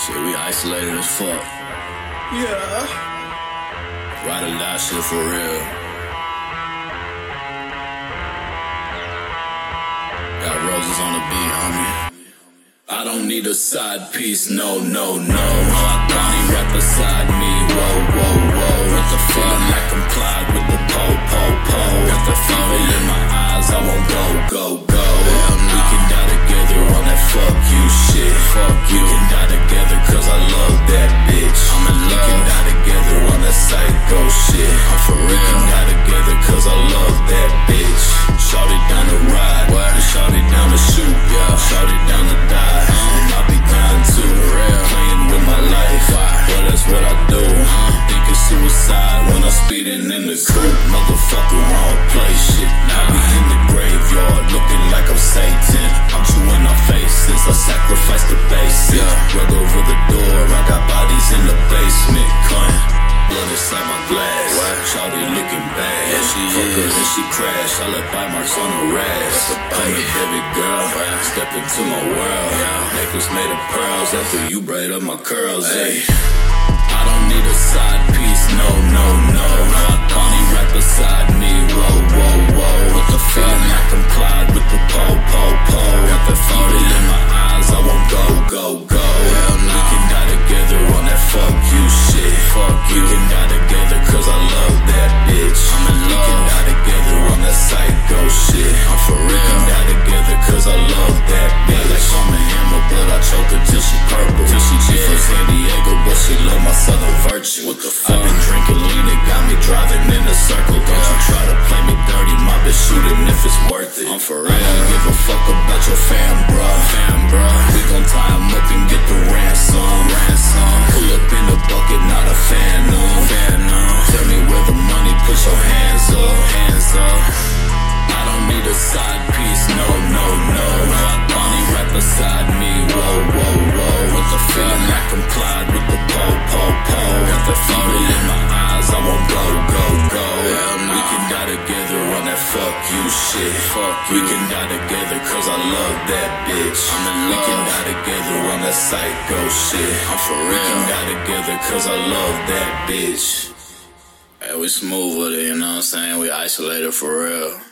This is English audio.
Shit, we isolated as fuck. Yeah. Ride or die shit for real. Got Rosez on the beat, homie. I don't need a side piece, no, no, no. I Bonnie right beside me, whoa, whoa, whoa. With the feeling that bitch. Shawty looking bad. Yeah, she Fuck her, then she crash. I left bite marks on her ass. Come here, baby girl. Step into my world. Necklace made of pearls. After you braid up my curls. Hey. I don't need a side piece. No, no, no. Bonnie right beside me. Whoa, whoa, whoa. With the feeling I'm Clyde with the po, po, po. Got the fever in my eyes. I won't go, go, go. Hell no. We can die together on that fuck you shit. Fuck you. We can die San Diego, but she love my southern virtue. What the fuck? I've been drinking lean, it got me driving in a circle. Don't you try to play me dirty, my bitch shooting if it's worth it. I'm for real. I don't give a fuck about your fam, bruh. Fam, bruh. We gon' tie 'em up and get the. Ransom. Shit. Fuck. We can die together cause I love that bitch. I'm in love. We can die together on that psycho shit. I'm for real. We can die together cause I love that bitch. Hey, we smooth with it, you know what I'm saying? We isolated for real.